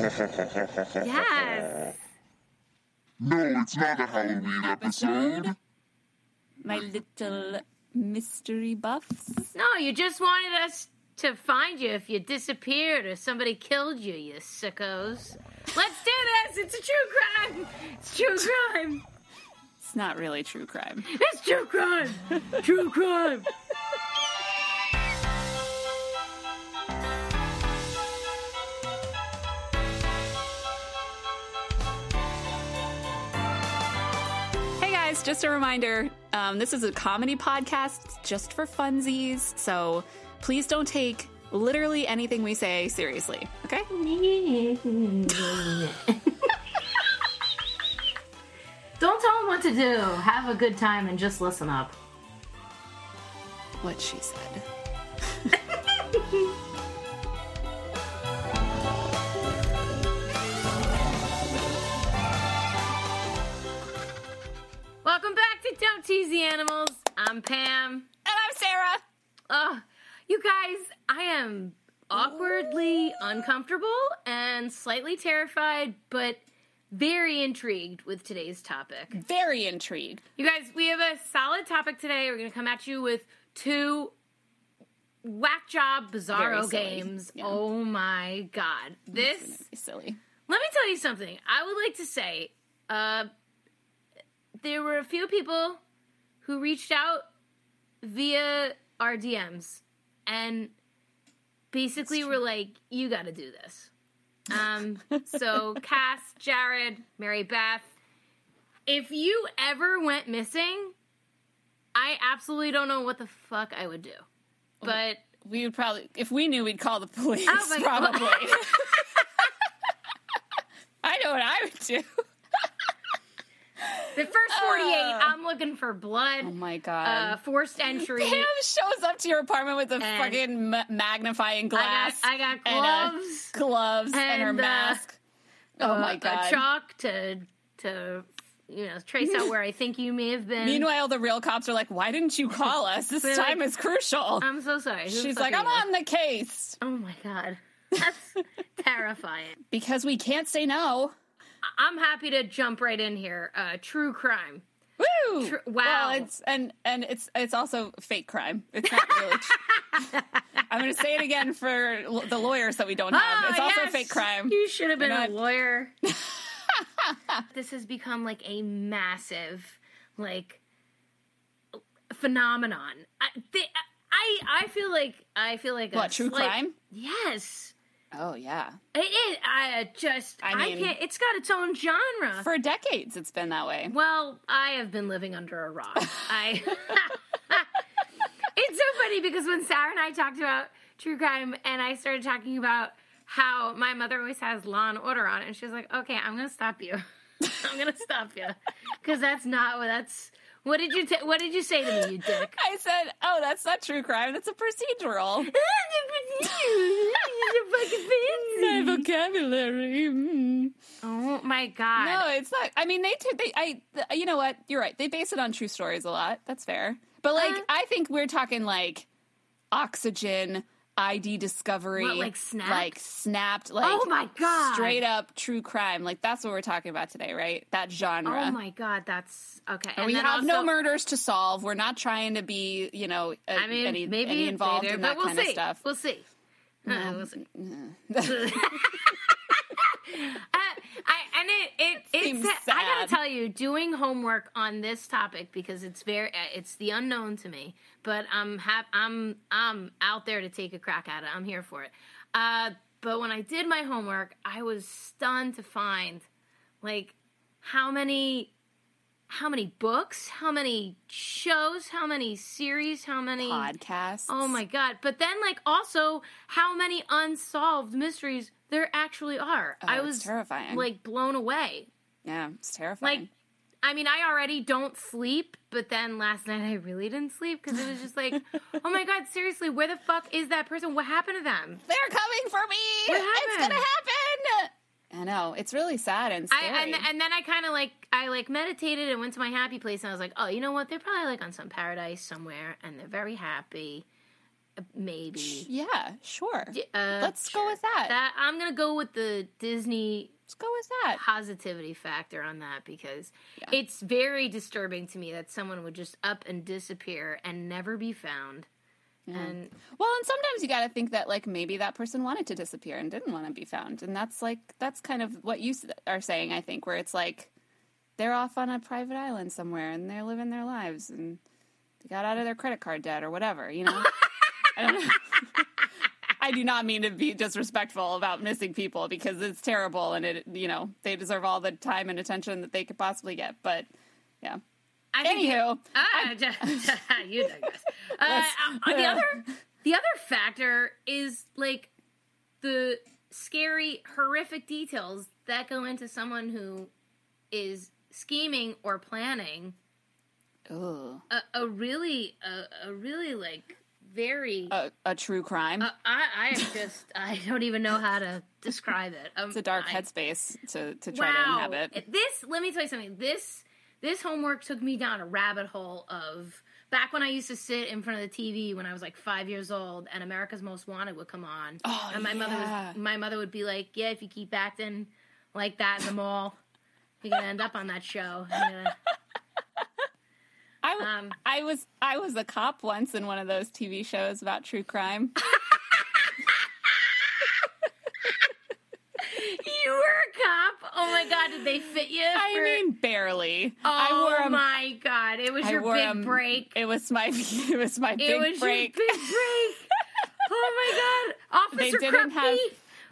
Yes. No, it's not a Halloween episode. My little mystery buffs. No, you just wanted us to find you if you disappeared or somebody killed you, you sickos. Let's do this. It's a true crime. It's true crime. It's not really true crime. It's true crime. True crime. Guys, just a reminder um, this is a comedy podcast just for funsies, so please don't take literally anything we say seriously, okay? Don't tell them what to do. Have a good time and just listen up. What she said. Welcome back to Don't Tease the Animals. I'm Pam. And I'm Sarah. Oh, you guys, I am awkwardly uncomfortable and slightly terrified, but very intrigued with today's topic. Very intrigued. You guys, we have a solid topic today. We're going to come at you with two whack job bizarro games. Yeah. Oh my god. This Silly. let me tell you something. I would like to say uh there were a few people who reached out via our DMs and basically were like, you got to do this. Um, so, Cass, Jared, Mary Beth, if you ever went missing, I absolutely don't know what the fuck I would do. But We would probably, if we knew, we'd call the police. Oh probably. I know what I would do. The first 48, Uh. I'm looking for blood, Oh my god. uh, forced entry. Pam shows up to your apartment with a And- fucking ma- magnifying I glass. got, I got and a- gloves. gloves and, her uh, mask. oh my uh, god. A chalk to to you know trace out where I think you may have been. Meanwhile, the real cops are like, "Why didn't you call us? This They're time like, is crucial." I'm so sorry. Who She's like, "I'm you?" on the case Oh my god, that's terrifying. because we can't say no." I'm happy to jump right in here. Uh, true crime. Woo! Tr- wow. Well, it's and and it's it's also fake crime. It's not really. tr- I'm going to say it again for l- the lawyers that we don't have. Oh, it's also yes. fake crime. You should have been We're a lawyer. this has become like a massive, like, phenomenon. I, they, I, I feel like I feel like a What true slight- crime? Yes. Oh yeah. It is. I uh, just. I, I can't. It's got its own genre. For decades, it's been that way. well, I have been living under a rock. I. it's so funny because when Sarah and I talked about true crime, and I started talking about how my mother always has Law and Order on, and she's like, "Okay, I'm gonna stop you. I'm gonna stop you because that's not what that's." What did you t- What did you say to me, you dick? I said, "Oh, that's not true crime. That's a procedural." My vocabulary. mm. oh my god! No, it's not. I mean, they, t- they, I, you know what? You're right. They base it on true stories a lot. That's fair. But like, Uh. I think we're talking like oxygen, ID discovery, What, like Snapped? like snapped, like Oh my God. straight up true crime. Like that's what we're talking about today, right? That genre. Oh my god, that's okay. And we then have no murders to solve. We're not trying to be, you know, a, I mean, any, maybe any involved later, in that we'll kind see. of stuff. We'll see. Uh, we'll see. Uh, I and it it it's Seems I gotta tell you, doing homework on this topic because it's very uh, it's the unknown to me, but I'm hap- I'm I'm out there to take a crack at it. I'm here for it. Uh, but when I did my homework, I was stunned to find like how many how many books, how many shows, how many series, how many Podcasts. Oh my god! But then, like, also how many unsolved mysteries there actually are. Oh, I Oh, it's was terrifying. like blown away. Yeah, it's terrifying. Like, I mean, I already don't sleep, but then last night I really didn't sleep because it was just like, oh my god, seriously, where the fuck is that person? What happened to them? they're coming for me. What It's gonna happen. I know. It's really sad and scary. I and, and then I kind of like I like meditated and went to my happy place and I was like, oh, you know what? They're probably like on some paradise somewhere and they're very happy. maybe. Yeah, sure. Uh, Let's go with that. That I'm gonna go with the Disney Let's go with that. positivity factor on that because Yeah. it's very disturbing to me that someone would just up and disappear and never be found. Mm-hmm. And Well, and sometimes you got to think that like maybe that person wanted to disappear and didn't want to be found, and that's like that's kind of what you are saying. I think where it's like they're off on a private island somewhere and they're living their lives and they got out of their credit card debt or whatever. You know, I don't know. I do not mean to be disrespectful about missing people because it's terrible and it you know they deserve all the time and attention that they could possibly get. But yeah. I think you- Anywho, Ah, you digress. Uh, the other, the other factor is like the scary, horrific details that go into someone who is scheming or planning ugh, a, a really, a, a really like very. a, a true crime. uh, I, I am just, I don't even know how to describe it. Um, it's a dark I- headspace to to try to wow. inhabit. This, let me tell you something. This this homework took me down a rabbit hole of back when I used to sit in front of the TV when I was like five years old, and America's Most Wanted would come on, Oh, and my mother was my mother would be like, "Yeah, if you keep acting like that in the mall, you're gonna end up on that show." Gonna- I, Um, I was I was a cop once in one of those TV shows about true crime. you were a cop. Oh my god, did they fit you? I for- mean, barely. oh I wore a, my god, it was I your big a- break. It was my it was my It big was break. your big break. oh my god, officer. they Officer didn't have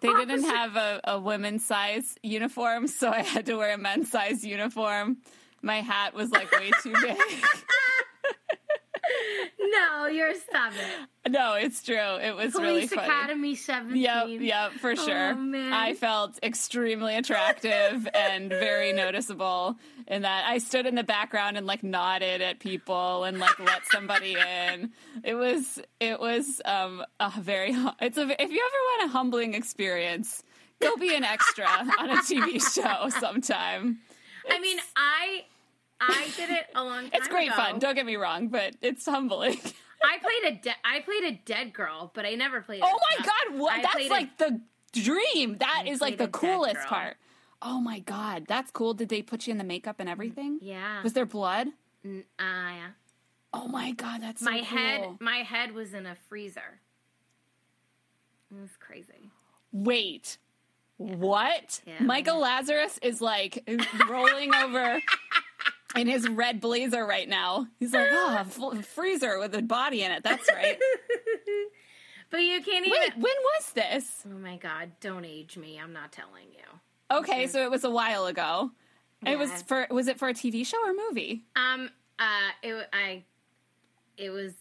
they didn't have a, a women's size uniform, so I had to wear a men's size uniform. My hat was like way too big. No, you're stop it. no, it's true. It was Police really funny. Academy 17. Yep, yep, for sure. Oh, man. I felt extremely attractive and very noticeable in that I stood in the background and like nodded at people and like let somebody in. It was it was um a very it's a if you ever want a humbling experience, go be an extra on a TV show sometime. I mean, I I did it a long time It's great ago. fun. Don't get me wrong, but it's humbling. I played a de- I played a dead girl, but I never played. Oh my god, what I that's played a- like the dream. That I is like the coolest part. Oh my god, that's cool. Did they put you in the makeup and everything? yeah. Was there blood? Uh, yeah. Oh my god, that's so My head cool. my head was in a freezer. It was crazy. Wait. What? Yeah. Michael Lazarus is like rolling over in his red blazer right now. He's like, oh, f- freezer with a body in it. That's right. But you can't even. Wait, when was this? Oh my god! Don't age me. I'm not telling you. Okay, so it was a while ago. It was for was it for a TV show or movie? Um. Uh. It. I. It was.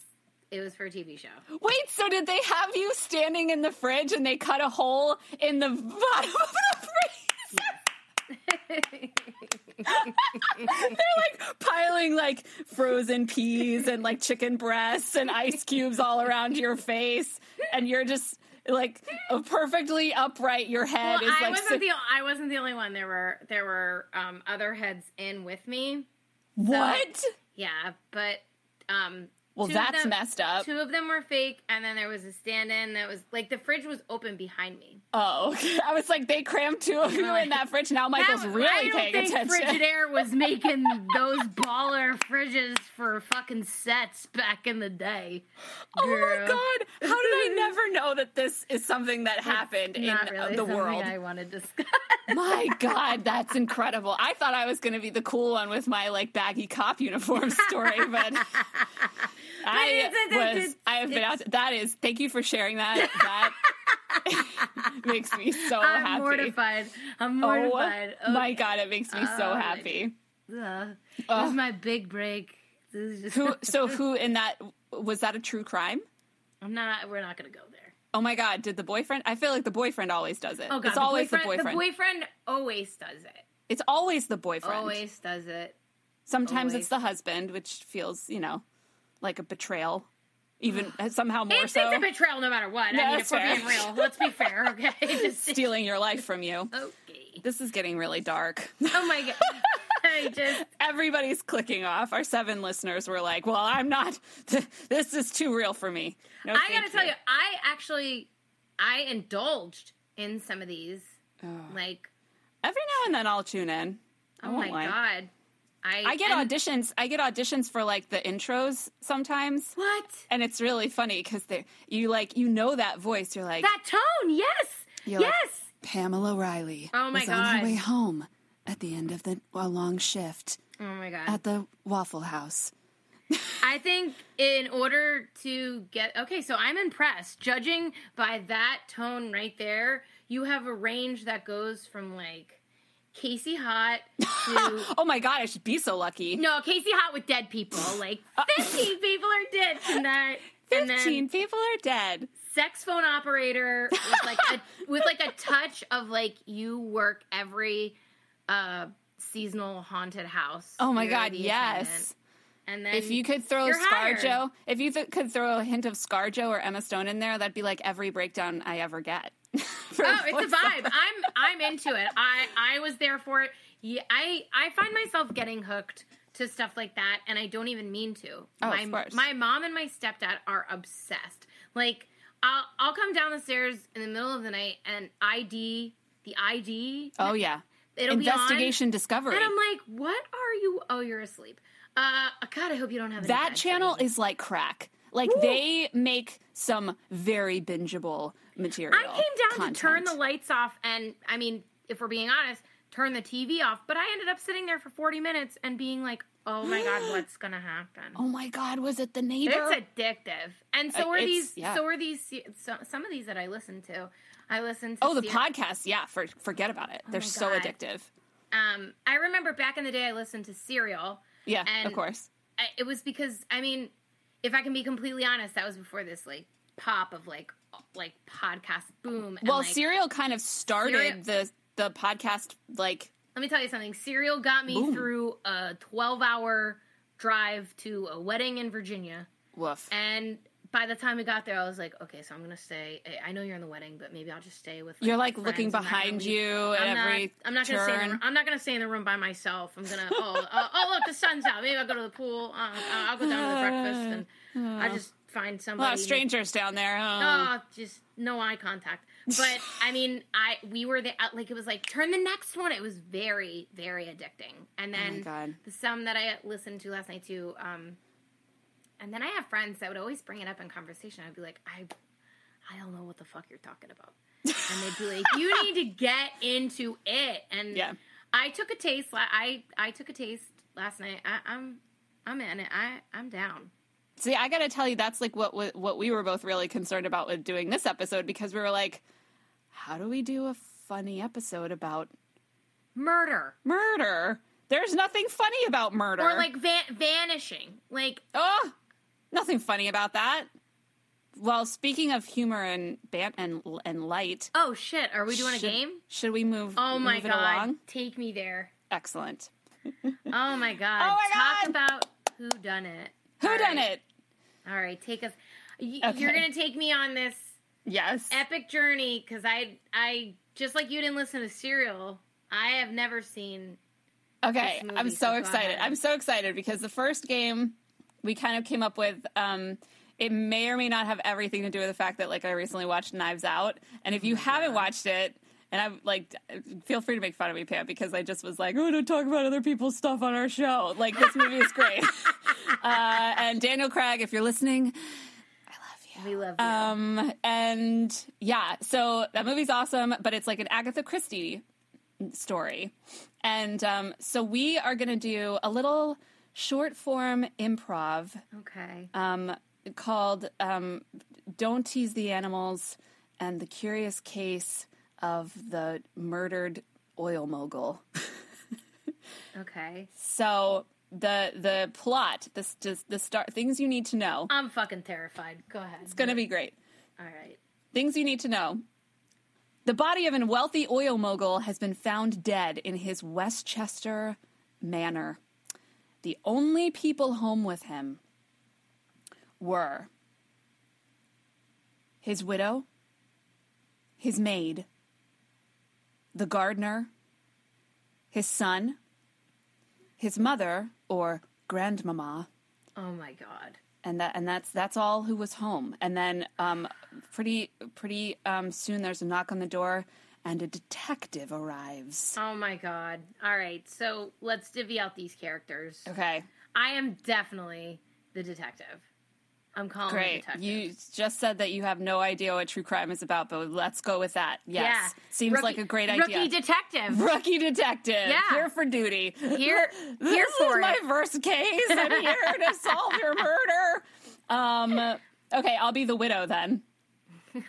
It was for a TV show. Wait, so did they have you standing in the fridge and they cut a hole in the bottom of the freezer? They're like piling like frozen peas and like chicken breasts and ice cubes all around your face, and you're just like perfectly upright. Your head Well, is I like wasn't sit- the I wasn't the only one. There were there were um, other heads in with me. what? Yeah, but um, Well, two that's them- messed up. Two of them were fake, and then there was a stand-in that was like the fridge was open behind me. Oh, okay. I was like, they crammed two of you in that fridge. Now Michael's really I don't paying think attention. Frigidaire was making those baller fridges for fucking sets back in the day. Oh my god! How did I never know that this is something that happened in really the world? I want to discuss. My god, that's incredible! I thought I was going to be the cool one with my like baggy cop uniform story, but I was. I have been out. That is. Thank you for sharing that. That makes me so happy. I'm happy. mortified. I'm Oh mortified. my god, it makes me so Oh, happy. Ugh. is my big break. This is just, Who? So who in that was that a true crime? I'm not. We're not gonna go there. Oh my god, did the boyfriend? I feel like the boyfriend always does it. Oh god, it's always the the boyfriend. boyfriend. The boyfriend always does it. it's always the boyfriend. Always does it. Sometimes always. it's the husband, which feels, you know, like a betrayal. Even uh, somehow more It's, so it's a betrayal no matter what. No, I mean, if that's we're fair. being real, let's be fair, okay? Stealing your life from you. okay. This is getting really dark. Oh my god. I just Everybody's clicking off. Our seven listeners were like, "Well, I'm not. This is too real for me." No, I gotta tell you, I actually I indulged in some of these. Like, Every now and then, I'll tune in. I oh my lie. god. I I get auditions. I get auditions for like the intros sometimes, What? and it's really funny because they you like you know that voice. You're like That tone, yes. You're like- yes. Pamela Riley. Oh my was on her way home at the end of the a long shift oh my god. at the Waffle House. I think in order to get okay, so I'm impressed. Judging by that tone right there, you have a range that goes from like Casey Hot to Oh my god, I should be so lucky. no Casey Hot with dead people. Like 15 people are dead tonight. that. And then Fifteen people are dead. sex phone operator with like a with like a touch of like you work every uh seasonal haunted house. Oh my god, yes. attendant. And then If you could throw hired. ScarJo, if you th- could throw a hint of ScarJo or Emma Stone in there, that'd be like every breakdown I ever get. Oh, it's a vibe. I'm I'm into it. I I was there for it. Yeah, I I find myself getting hooked to stuff like that, and I don't even mean to. Oh, my of course. my mom and my stepdad are obsessed. Like I'll I'll come down the stairs in the middle of the night and ID the ID. Oh yeah, It'll be on. investigation discovery. And I'm like, what are you? Oh, you're asleep. Uh, God, I hope you don't have that channel is like crack. Like they make some very bingeable material. I came down content. to turn the lights off, and I mean, if we're being honest, turn the TV off. But I ended up sitting there for 40 minutes and being like, "Oh my god, what's gonna happen?" Oh my god, was it the neighbor? It's addictive, and so Uh, are it's- these. yeah. So are these. So, some of these that I listen to, I listen to. oh, the podcast. Yeah, for, forget about it. They're so addictive. Um, I remember back in the day, I listened to Serial. Yeah, And- of course. I, it was because I mean, if I can be completely honest, that was before this like pop of like like podcast boom. And, Well, like, Serial kind of started Serial- the the podcast like Let me tell you something. Serial got me Boom. through a 12 hour drive to a wedding in Virginia. woof. And by the time we got there, I was like, okay, so I'm going to stay. I- know you're in the wedding, but maybe I'll just stay with You're my like looking. I'm not gonna behind leave- you at I'm every not, I'm not gonna stay in the, turn. room- I'm not gonna stay in the room by myself. I'm gonna oh oh, oh look the sun's out. Maybe I'll go to the pool. Uh, I'll go down to the breakfast and I just find a somebody. lot of strangers down there. Oh. Oh, just no eye contact. But I mean, I we were the uh, like it was like turn the next one. It was very very addicting. And Oh then God. the some that I listened to last night too. Um, and then I have friends that would always bring it up in conversation. I'd be like, I, I don't know what the fuck you're talking about, and they'd be like, you need to get into it. And Yeah. I took a taste. I I took a taste last night. I, I'm I'm in it. I I'm down. See, I got to tell you, that's like what what what we were both really concerned about with doing this episode because we were like, how do we do a funny episode about Murder. murder? There's nothing funny about murder. or like va- vanishing. Like oh, nothing funny about that. Well, speaking of humor and ban- and and light, oh shit, are we doing a game? Should we move? Oh my move god, along? take me there. Excellent. Oh my god, Oh my talk God. about who done it. Who All done right. it? All right, take us. y- Okay. You're gonna take me on this Yes. epic journey because I I just like you didn't listen to Serial. I have never seen. Okay, I'm so so excited. I'm so excited because the first game we kind of came up with um it may or may not have everything to do with the fact that like I recently watched Knives Out and if you Oh haven't watched it and I'm like feel free to make fun of me Pam because I just was like oh don't talk about other people's stuff on our show. Like this movie is great. uh and Daniel Craig if you're listening I love you. We love you. um, and yeah, so that movie's awesome, but it's like an Agatha Christie story. And um, so we are going to do a little short form improv okay. um, called um, Don't Tease the Animals and the Curious Case of the Murdered Oil Mogul. Okay. So the the plot, the, start, things you need to know. I'm fucking terrified. Go ahead. It's going to be great. All right. Things you need to know. The body of a wealthy oil mogul has been found dead in his Westchester manor. The only people home with him were his widow, his maid, the gardener, his son, his mother or grandmama, Oh my god. and that and that's that's all who was home. And then um, pretty pretty um, soon there's a knock on the door, and a detective arrives. Oh my god. All right, so let's divvy out these characters. Okay, I am definitely the detective. I'm calling the great. detective. You just said that you have no idea what true crime is about, but let's go with that. Yes, yeah. seems Rookie- like a great idea. Rookie detective. Rookie detective, Yeah. here for duty. Here, here this for is my first case. I'm here to solve your murder. Um, okay, I'll be the widow then.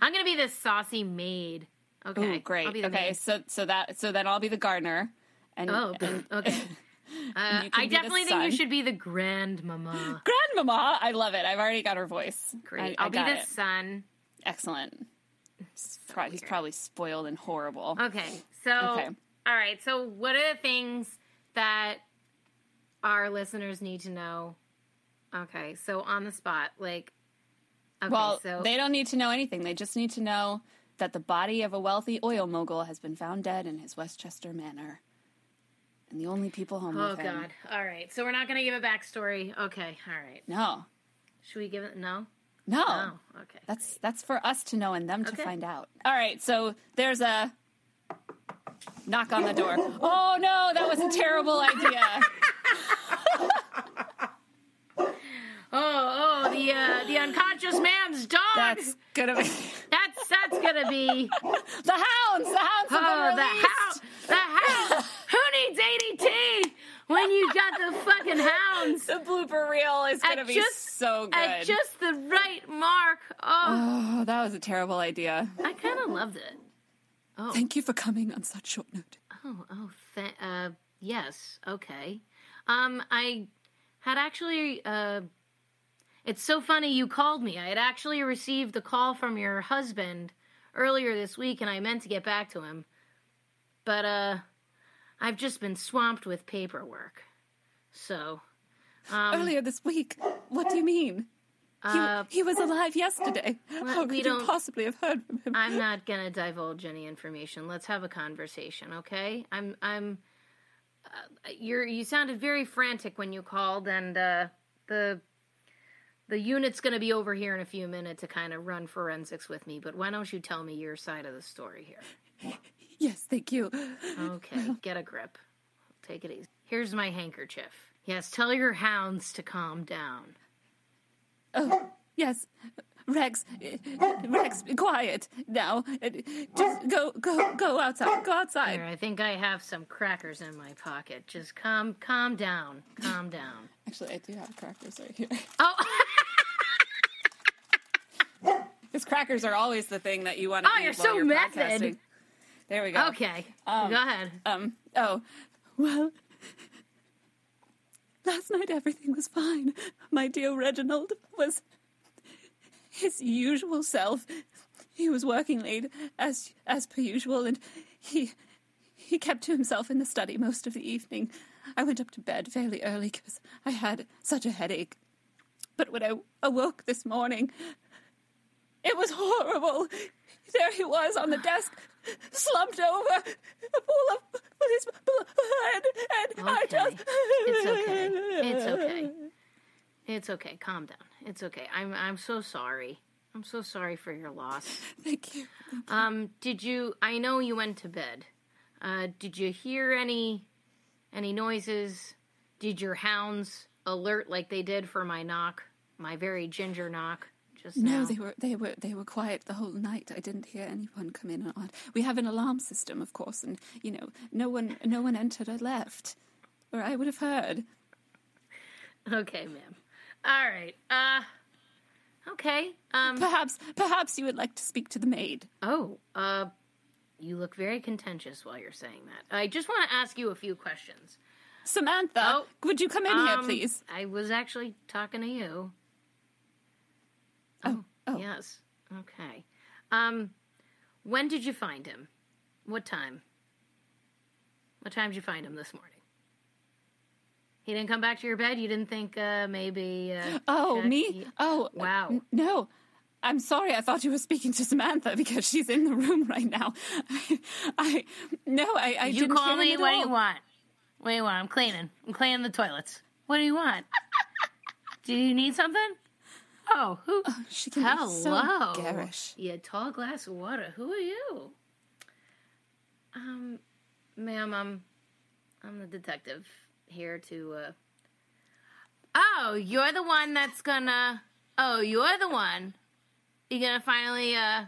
I'm gonna be the saucy maid. Okay. Ooh, great. I'll be the Okay, maid. so so that so then I'll be the gardener. And, Oh, and okay. Uh, I definitely think you should be the grandmama. grandmama, I love it. I've already got her voice. Great. I, I I'll be the it. son. Excellent. He's probably, he's probably spoiled and horrible. Okay. So, Okay. all right. So, what are the things that our listeners need to know? Okay. So, on the spot, like, okay. well, so, they don't need to know anything. They just need to know that the body of a wealthy oil mogul has been found dead in his Westchester manor. And the only people home oh with him. God. All right. So, we're not going to give a backstory. Okay. All right. No. Should we give it? No. No. Okay. That's that's for us to know and them to Okay. find out. All right, so there's a knock on the door. Oh no, that was a terrible idea. Oh, oh, the uh, the unconscious man's dog. That's gonna be that's that's gonna be. the hounds. The hounds Oh, the released. hound, the hound. Who needs ADT when you got the fucking hounds The blooper reel is gonna At be just- so good. at just the right mark? Oh, oh, that was a terrible idea. I kind of loved it. Oh, Thank you for coming on such short notice. oh, oh. Th- uh, yes. Okay. Um, I had actually. Uh, it's so funny you called me. I had actually received a call from your husband earlier this week, and I meant to get back to him, but uh, I've just been swamped with paperwork. So, um, Earlier this week. What do you mean? He, uh, he was alive yesterday. How could you possibly have heard from him? I'm not gonna divulge any information. Let's have a conversation, okay? I'm I'm. Uh, you're you sounded very frantic when you called, and uh, the the unit's gonna be over here in a few minutes to kind of run forensics with me. But why don't you tell me your side of the story here? yes, thank you. Okay, get a grip. Take it easy. Here's my handkerchief. Yes, tell your hounds to calm down. Oh, yes. Rex, Rex, be quiet now. Just go, go, go outside. Go outside. Here, I think I have some crackers in my pocket. Just calm, calm down, calm down. Actually, I do have crackers right here. Oh. Because crackers are always the thing that you want to Oh, eat you're so you're method. podcasting. There we go. Okay, go ahead. Um. Oh, well. Last night everything was fine. My dear Reginald was his usual self. He was working late as as per usual, and he he kept to himself in the study most of the evening. I went up to bed fairly early because I had such a headache. But when I awoke this morning, it was horrible. There he was on the desk, slumped over, a pool of his blood, and I just. It's okay. It's okay. It's okay. Calm down. It's okay. I'm I'm so sorry. I'm so sorry for your loss. Thank you. Um, did you? I know you went to bed. Uh, did you hear any any noises? Did your hounds alert like they did for my knock, my very ginger knock just No, now? they were they were they were quiet the whole night. I didn't hear anyone come in or out. We have an alarm system, of course, and you know, no one no one entered or left, or I would have heard. Okay, ma'am. All right. Uh, okay. Um. Perhaps perhaps you would like to speak to the maid. Oh, uh, you look very contentious while you're saying that. I just want to ask you a few questions. Samantha, Oh, would you come in here, Um, please? I was actually talking to you. Oh, oh. Yes. Okay. Um, when did you find him? What time? What time did you find him this morning? He didn't come back to your bed. You didn't think uh, maybe? Uh, Oh, check- me? Oh, Wow. n- no. I'm sorry. I thought you were speaking to Samantha because she's in the room right now. I, I no, I, I You didn't call me what all. you want. What do you want? I'm cleaning. I'm cleaning the toilets. What do you want? do you need something? Oh, who? She can Hello. be so garish. Yeah, tall glass of water. Who are you? Um, ma'am, I'm I'm the detective here to uh Oh, you're the one that's gonna Oh, you're the one. You gonna finally uh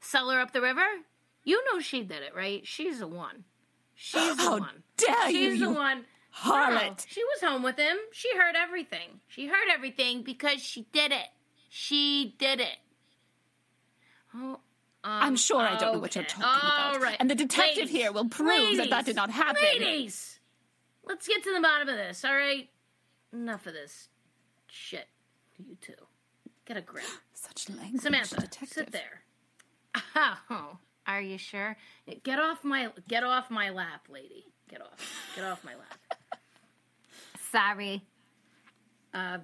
sell her up the river? You know she did it, right? She's the one. She's the How one. dare you, She's the you one. harlot. No, she was home with him. She heard everything. She heard everything because she did it. She did it. Oh, um, I'm sure I don't know what you're talking All about. right. And the detective Ladies, here will prove that that did not happen. Ladies, let's get to the bottom of this. All right, enough of this shit. You two, get a grip. Such language, Samantha, detective. sit there. Oh, are you sure? Get off my get off my lap, lady. Get off. Get off my lap. Sorry. Uh,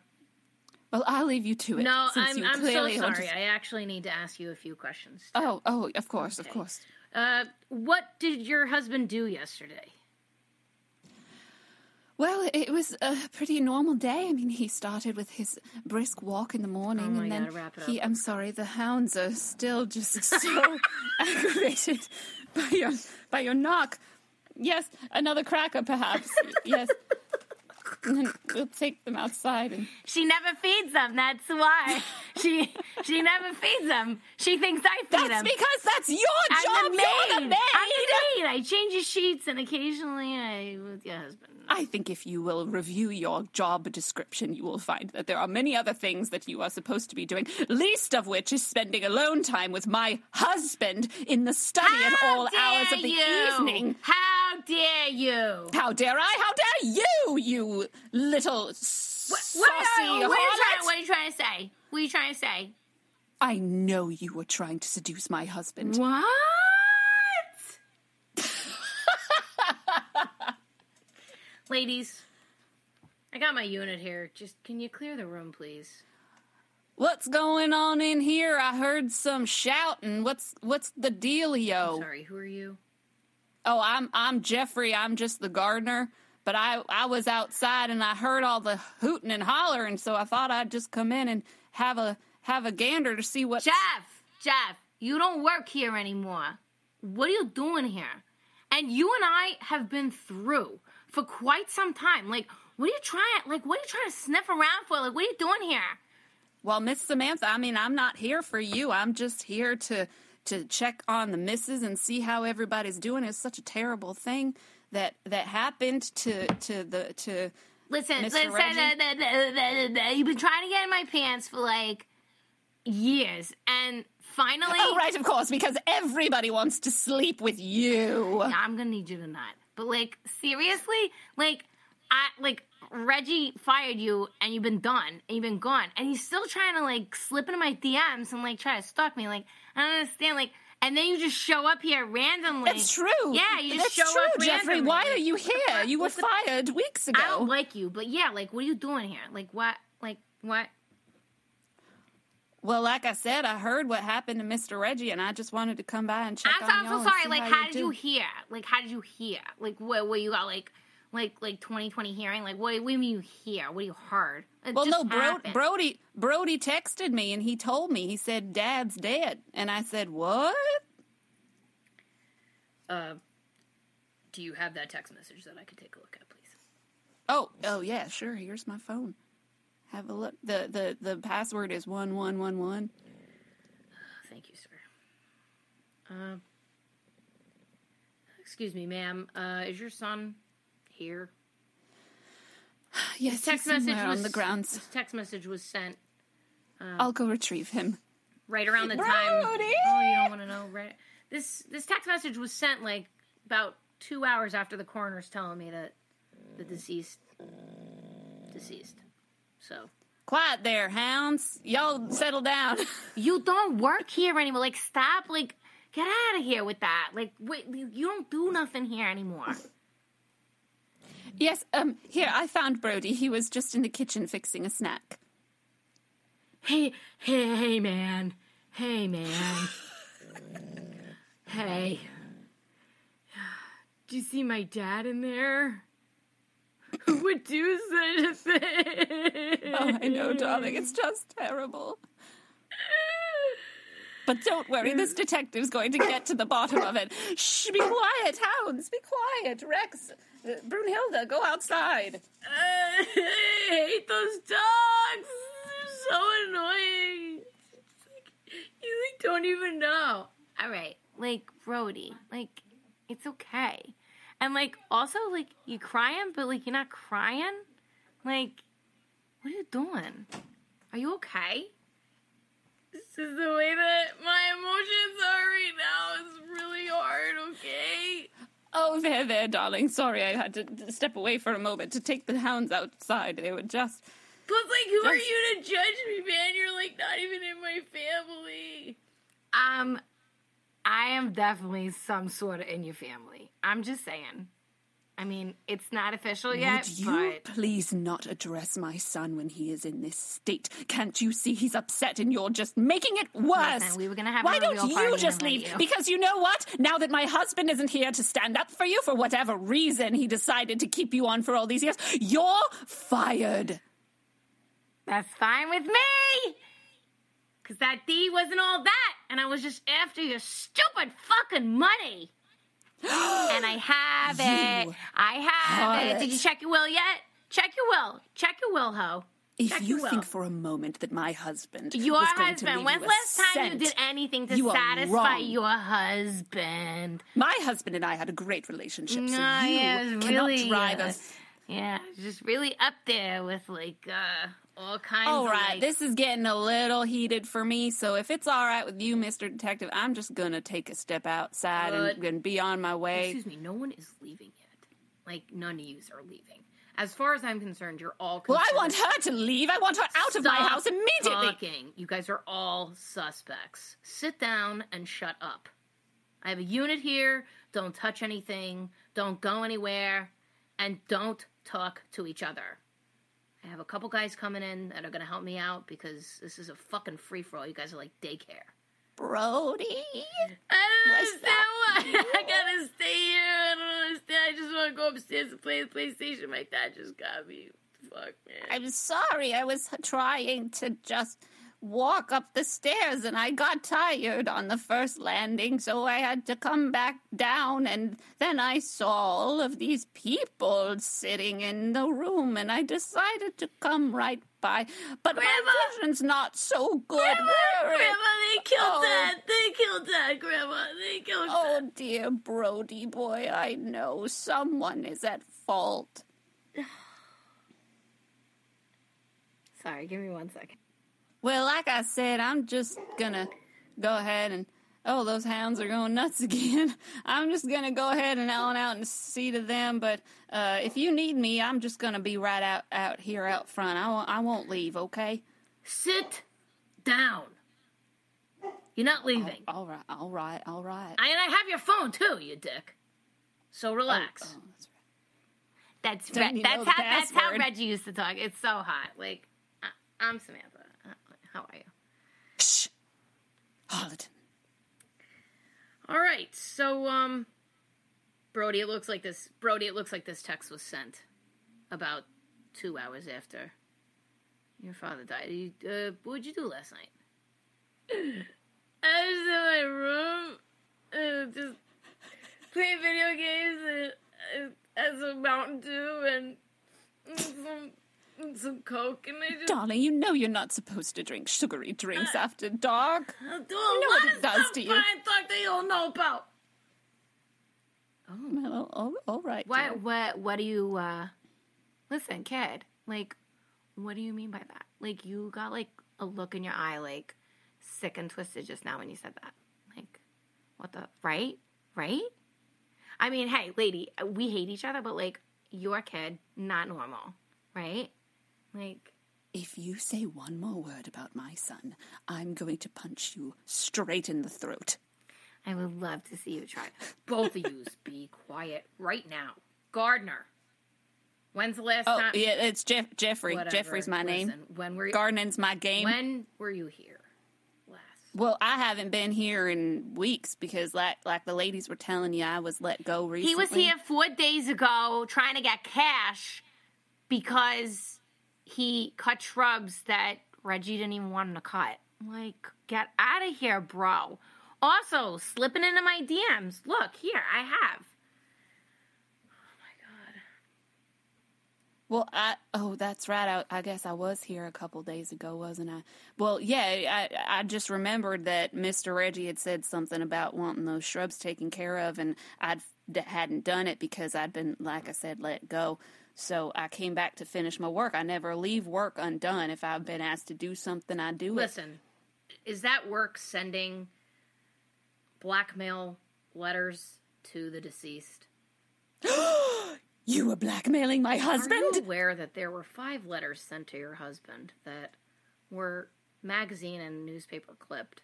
Well, I'll leave you to it. no, I'm I'm so sorry. just- I actually need to ask you a few questions. Oh, oh, of course, of course. Uh, what did your husband do yesterday? Well, it was a pretty normal day. I mean, he started with his brisk walk in the morning, Oh and then God, he. I'm sorry, the hounds are still just so aggravated by your by your knock. Yes, another cracker, perhaps. yes, and then we'll take them outside and. She never feeds them. That's why she she never feeds them. She thinks I feed That's them. because that's your I'm job. the You're the maid. maid. I'm the maid. I change the sheets and occasionally I with your husband. I think if you will review your job description, you will find that there are many other things that you are supposed to be doing, least of which is spending alone time with my husband in the study at all hours of the you? evening. How dare you? How dare I? How dare you, you little saucy What, are, what, are you trying, what are you trying to say? What are you trying to say? I know you were trying to seduce my husband. What? Ladies, I got my unit here. Just can you clear the room, please? What's going on in here? I heard some shouting. What's what's the dealio? Sorry, who are you? Oh, I'm I'm Jeffrey. I'm just the gardener. But I I was outside and I heard all the hooting and hollering, so I thought I'd just come in and have a have a gander to see what. Jeff, Jeff, you don't work here anymore. What are you doing here? And you and I have been through for quite some time. Like, what are you trying? Like, what are you trying to sniff around for? Like, what are you doing here? Well, Miss Samantha, I mean, I'm not here for you. I'm just here to to check on the missus and see how everybody's doing. It's such a terrible thing that that happened to to the to. Listen, listen, you've been trying to get in my pants for like years, and finally, Oh, right, of course, because everybody wants to sleep with you. I'm gonna need you to not. But like, seriously, like, I like Reggie fired you, and you've been done, and you've been gone, and he's still trying to like slip into my DMs and like try to stalk me. Like, I don't understand. Like, and then you just show up here randomly. That's true. Yeah, you just That's show true, up Jeffrey. randomly. Why are you here? You were fired weeks ago. I don't like you, but yeah, like, what are you doing here? Like, what? Like, what? Well, like I said, I heard what happened to Mr. Reggie, and I just wanted to come by and check I'm, on I'm so sorry. Like, how, how you did do. you hear? Like, how did you hear? Like, where What you got? Like, like, like 2020 hearing? Like, what? What do you hear? What do you heard? It Well, no, Bro- Brody. Brody texted me and he told me. He said, "Dad's dead," and I said, "What?" Uh, do you have that text message that I could take a look at, please? Oh, oh yeah, sure. Here's my phone. Have a look. the the The password is one one one one. Thank you, sir. Uh, excuse me, ma'am. Uh, is your son here? Yes, Text message was on the grounds. Text message was sent um, I'll go retrieve him. right around the time. Brody! Oh, you don't want to know, right? This this text message was sent like about two hours after the coroner's telling me that the deceased deceased. So Quiet there, hounds. Y'all settle down. you don't work here anymore. Like, stop. Like, get out of here with that. Like, wait, you don't do nothing here anymore. Yes. Um. Here, I found Brody. He was just in the kitchen fixing a snack. Hey, hey, hey, man. Hey, man. hey. Do you see my dad in there? who would do such a thing. Oh, I know, darling. It's just terrible. But don't worry, this detective's going to get to the bottom of it. Shh, be quiet, hounds, be quiet. Rex, Brunhilde, go outside. I hate those dogs. They're so annoying. Like, you like don't even know. All right, like Brody, like it's okay, and like also like you crying, but like you're not crying. Like, what are you doing? Are you okay? This is the way that my emotions are right now. It's really hard. Okay. Oh, there, there, darling. Sorry, I had to step away for a moment to take the hounds outside. They were just. Plus, like, who are you to judge me, man? You're like not even in my family. Um, I am definitely some sort of in your family. I'm just saying. I mean, it's not official yet, Would you but please not address my son when he is in this state? Can't you see he's upset and you're just making it worse? Listen, we were gonna have Why don't you just leave? you. Because you know what? Now that my husband isn't here to stand up for you for whatever reason he decided to keep you on for all these years, you're fired. that's fine with me. Cause that D wasn't all that, and I was just after your stupid fucking money. and I have it. I have it. harlot. Did you check your will yet? Check your will. Check your will, ho. If Check you think for a moment that my husband Your was going to husband. leave When's you last time you did anything to you satisfy your husband? My husband and I had a great relationship, so you yeah, it was cannot really, drive uh, us. Yeah, just really up there with like uh all kinds All of like, this is getting a little heated for me. So if it's all right with you, Mister Detective, I'm just gonna take a step outside and, be on my way. Excuse me, no one is leaving yet. Like none of yous are leaving. As far as I'm concerned, you're all Well, I want her to leave. I want her out of my house immediately. Talking. You guys are all suspects. Sit down and shut up. I have a unit here. Don't touch anything. Don't go anywhere. And don't talk to each other. I have a couple guys coming in that are going to help me out because this is a fucking free for all. You guys are like daycare. Brody. I don't What's understand why I gotta stay here. I don't understand. I just want to go upstairs and play the PlayStation. My dad just got me. Fuck, man. I'm sorry. I was trying to just walk up the stairs and I got tired on the first landing, so I had to come back down. And then I saw all of these people sitting in the room and I decided to come right by. But Grandma! my vision's not so good. Grandma, Grandma, they killed Oh. Dad. They killed Dad, Grandma. They killed Dad. Oh dear Brody boy, I know someone is at fault. Sorry, give me one second. Well, like I said, I'm just gonna go ahead and oh, those hounds are going nuts again. I'm just gonna go ahead and on out and see to them. But uh, if you need me, I'm just gonna be right out out here out front. I won't I won't leave. Okay. Sit down. You're not leaving. All right. All right. All right. I, and I have your phone too, you dick. So relax. Oh, that's right. That's Re- that's how that's how? Reggie used to talk. It's so hot. Like I, I'm Samantha. How are you? Shh. Harleton. All right. So um, Brody, it looks like this. Brody, it looks like this text was sent about two hours after your father died. You, uh, what did you do last night? I was in my room, uh, just playing video games and uh, had some Mountain Dew and some and some Coke, and I just Darling, you know you're not supposed to drink sugary drinks after dark. I'll do a know what it of does to you. I thought they don't know about. Well, all, all right. What dear. what what do you uh listen, kid? Like what do you mean by that? Like you got like a look in your eye like sick and twisted just now when you said that. Like what the right? Right? I mean, hey, lady, we hate each other, but like your kid, not normal, right? Like If you say one more word about my son, I'm going to punch you straight in the throat. I would love to see you try. Both of yous be quiet right now. Gardner. When's the last Oh, time? yeah, it's Jeff. Jeffrey. Whatever. Jeffrey's my name. Listen, When were you? Gardening's my game. When were you here last? well, I haven't been here in weeks because, like, like the ladies were telling you, I was let go recently. He was here four days ago trying to get cash because he cut shrubs that Reggie didn't even want him to cut. Like, get out of here, bro. Also, slipping into my DMs. Look, here, I have. Oh my god. Well, I oh, that's right. I, I guess I was here a couple days ago, wasn't I? Well, yeah, I I just remembered that Mister Reggie had said something about wanting those shrubs taken care of, and I'd hadn't done it because I'd been, like I said, let go. So I came back to finish my work. I never leave work undone. If I've been asked to do something, I do it. Listen, is that work sending blackmail letters to the deceased? You were blackmailing my Are you husband? aware that there were five letters sent to your husband that were magazine and newspaper clipped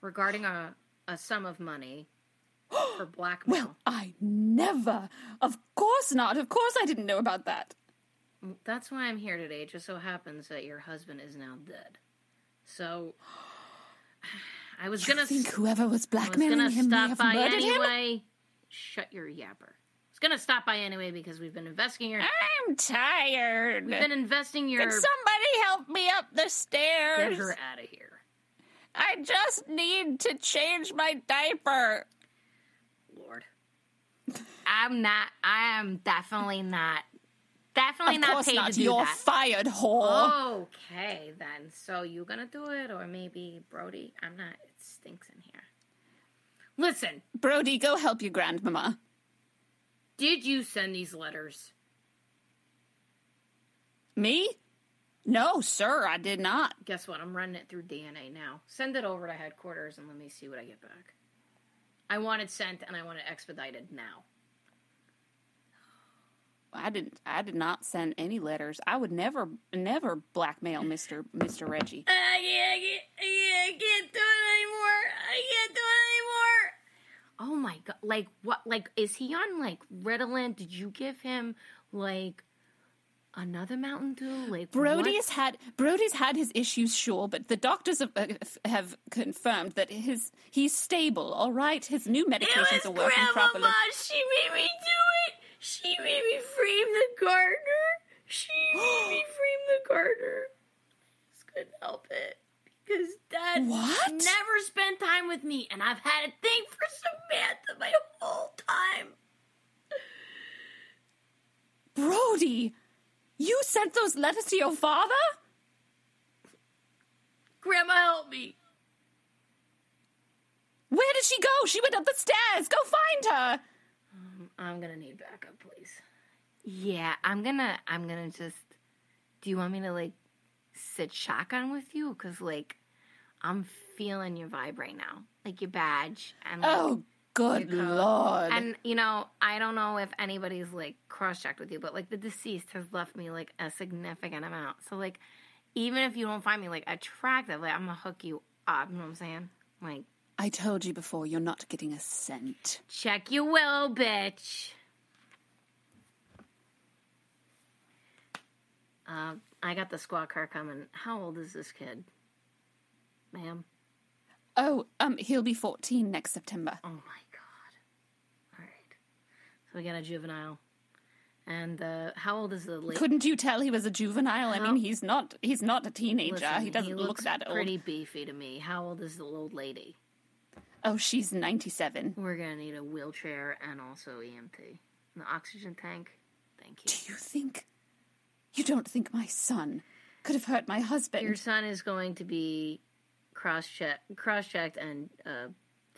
regarding a, a sum of money for blackmail? Well, I never. Of course not. Of course I didn't know about that. That's why I'm here today. It just so happens that your husband is now dead. So I was You gonna think s- whoever was was blackmailing gonna him stop have by murdered him? anyway. Shut your yapper. It's gonna stop by anyway because we've been investigating your I'm tired. we've been investing your Can somebody help me up the stairs? get her out of here. I just need to change my diaper. Lord. I'm not I am definitely not definitely Of not course paid not. to do You're that. fired, whore. Okay then. So you're gonna do it or maybe Brody? I'm not it stinks in here. Listen, Brody, go help your grandmama. did you send these letters? Me? No, sir, I did not. Guess what? I'm running it through DNA now. Send it over to headquarters and let me see what I get back. I want it sent and I want it expedited now. I didn't. I did not send any letters. I would never, never blackmail Mister Mister Reggie. I can't, I can't, I can't, do it anymore. I can't do it anymore. Oh my god! Like what? Like is he on like Ritalin? Did you give him like another Mountain Dew? Like Brody's what? had Brody's had his issues, sure, but the doctors have, uh, have confirmed that his he's stable. All right, his new medications are working properly. Grandmama. She made me do it. She made me frame the gardener. She made me frame the gardener. Just couldn't help it because Dad What? never spent time with me, and I've had a thing for Samantha my whole time. Brody, you sent those letters to your father? Grandma, help me. Where did she go? She went up the stairs. Go find her. Um, I'm gonna need backup, please. Yeah, I'm gonna. I'm gonna just. Do you want me to like sit shotgun with you? Cause like, I'm feeling your vibe right now, like your badge and like, Oh, good lord! And you know, I don't know if anybody's like cross-checked with you, but like the deceased has left me like a significant amount. So like, even if you don't find me like attractive, like I'm gonna hook you up. You know what I'm saying? Like, I told you before, you're not getting a cent. check you will, bitch. Um, I got the squad car coming. How old is this kid, ma'am? Oh, um, he'll be 14 next September. Oh my god! All right, we a juvenile, and uh, how old is the lady? Couldn't you tell he was a juvenile? I mean, he's not. He's not a teenager. Listen, he doesn't look looks that old. Pretty beefy to me. How old is the old lady? Oh, she's 97. We're gonna need a wheelchair and also EMT. The oxygen tank. Thank you. Do you think? You don't think my son could have hurt my husband? Your son is going to be cross check, cross checked, and uh,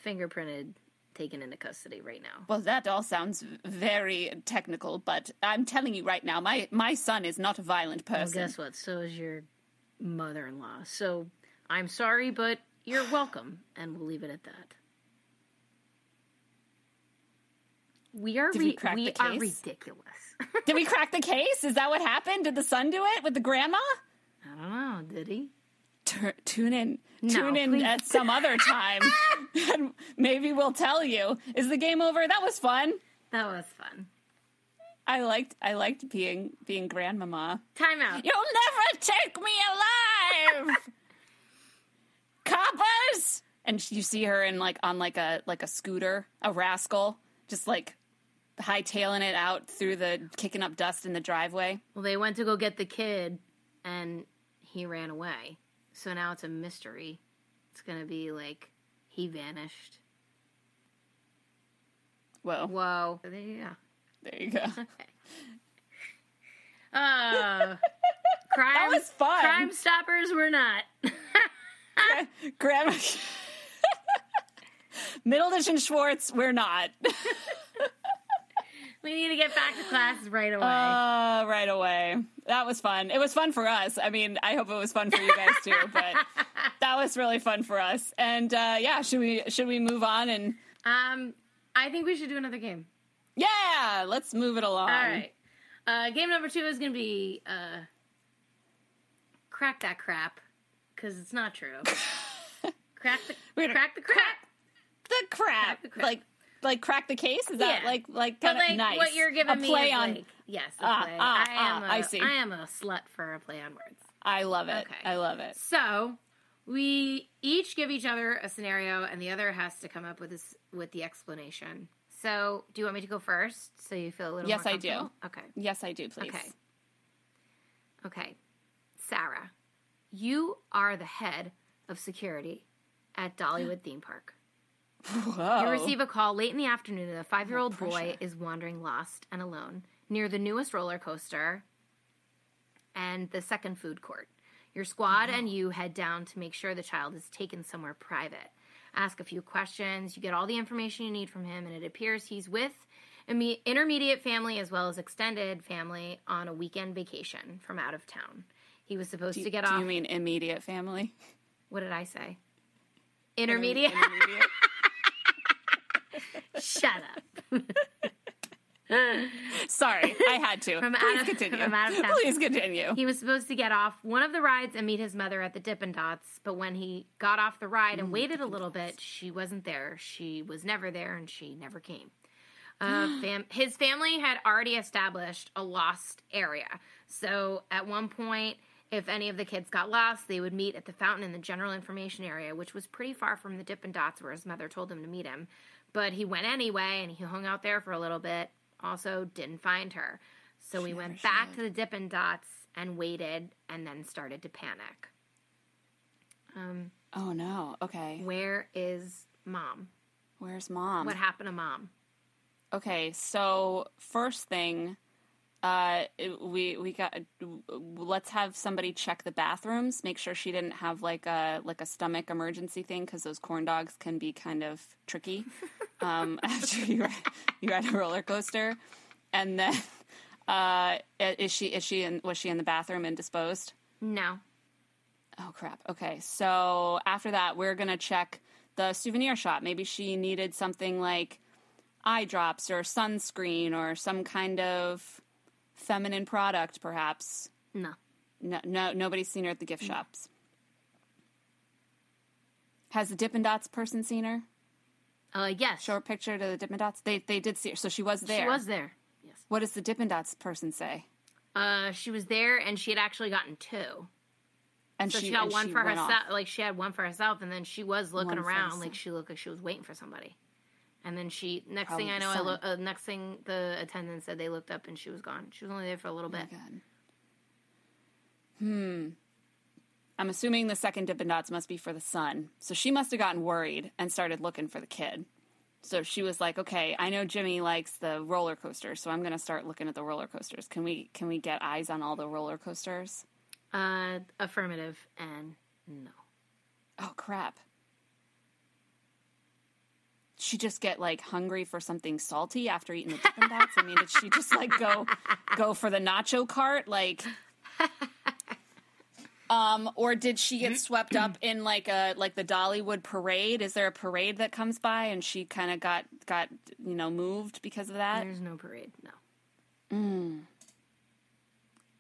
fingerprinted, taken into custody right now. Well, that all sounds very technical, but I'm telling you right now, my my son is not a violent Well, person. guess what? So is your mother-in-law. So I'm sorry, but you're welcome, and we'll leave it at that. We are we we are ridiculous. Did we crack the case? Is that what happened? Did the son do it with the grandma? I don't know. Did he? Tur tune in. No, tune in please. at some other time, and maybe we'll tell you. Is the game over? That was fun. That was fun. I liked. I liked being being grandmama. Time out. You'll never take me alive, coppers. And you see her in like on like a like a scooter, a rascal, just like hightailing it out through the kicking up dust in the driveway. Well, they went to go get the kid, and he ran away. So now it's a mystery. It's gonna be like he vanished. Whoa, Whoa. There you go. there you go. Uh, crime, That was fun. Crime stoppers were not. Grandma. Middleditch and Schwartz, we're not. We need to get back to class right away. Uh, right away. That was fun. It was fun for us. I mean, I hope it was fun for you guys too, but that was really fun for us. And uh, yeah, should we should we move on and um, I think we should do another game. yeah, let's move it along. All right. Uh, game number two is going to be uh, crack that crap because it's not true. crack the crack the crap. The crap. the crap. Like like crack the case? Is that Yeah. like like kind of like nice? what you're giving a me play on like, yes, a Ah, play. ah, I am ah, a, I see. I am a slut for a play on words. I love it. Okay. I love it. So we each give each other a scenario, and the other has to come up with this with the explanation. So, do you want me to go first, so you feel a little? Yes, more I do. Okay. Yes, I do, please. Okay. Okay. Sarah, you are the head of security at Dollywood Theme Park. Whoa. You receive a call late in the afternoon that a five year old oh, boy is wandering lost and alone near the newest roller coaster and the second food court. Your squad and you head down to make sure the child is taken somewhere private. Ask a few questions, you get all the information you need from him, and it appears he's with intermediate family as well as extended family on a weekend vacation from out of town. He was supposed to get do off. you mean immediate family? what did I say? Intermediate? Intermediate. Shut up. Sorry, I had to. From Please of- continue. from out of town. Please continue. He was supposed to get off one of the rides and meet his mother at the Dippin' Dots, but when he got off the ride and waited a little bit, she wasn't there. She was never there, and she never came. Uh, fam- his family had already established a lost area, so at one point, if any of the kids got lost, they would meet at the fountain in the general information area, which was pretty far from the Dippin' Dots where his mother told him to meet him. But he went anyway, and he hung out there for a little bit. Also, didn't find her. So we went back to the Dippin' Dots and waited, and then started to panic. Um, Oh no. Okay. where is mom? Where's mom? What happened to mom? Okay, so first thing, uh, we we got let's have somebody check the bathrooms, make sure she didn't have like a like a stomach emergency thing because those corn dogs can be kind of tricky um, after you you ride a roller coaster, and then uh, is she is she in was she in the bathroom and disposed? No. Oh crap. Okay. So after that, we're going to check the souvenir shop. Maybe she needed something like eye drops or sunscreen or some kind of feminine product perhaps. No. No, no nobody's seen her at the gift shops. Has the Dippin' Dots person seen her? Uh, yes. Show her picture to the Dippin' Dots. They they did see her, so she was there. She was there. Yes. What does the Dippin' Dots person say? Uh, she was there, and she had actually gotten two. And So she, got one she for herself. off. Like she had one for herself, and then she was looking One around, like she looked like she was waiting for somebody. And then she, next Probably thing I know, I lo- uh, next thing the attendant said they looked up and she was gone. She was only there for a little bit. Oh. Hmm. I'm assuming the second dip Dippin' Dots must be for the son. So she must have gotten worried and started looking for the kid. So she was like, "Okay, I know Jimmy likes the roller coasters, so I'm going to start looking at the roller coasters. Can we can we get eyes on all the roller coasters?" Uh, affirmative and no. Oh crap. She just get like hungry for something salty after eating the Dippin' Dots. I mean, did she just like go go for the nacho cart, like? Um, or did she get swept up in like a like the Dollywood parade? Is there a parade that comes by and she kind of got got you know moved because of that? There's no parade. No. Mm.